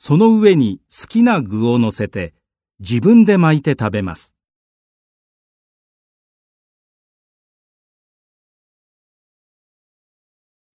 その上に好きな具を乗せて自分で巻いて食べます。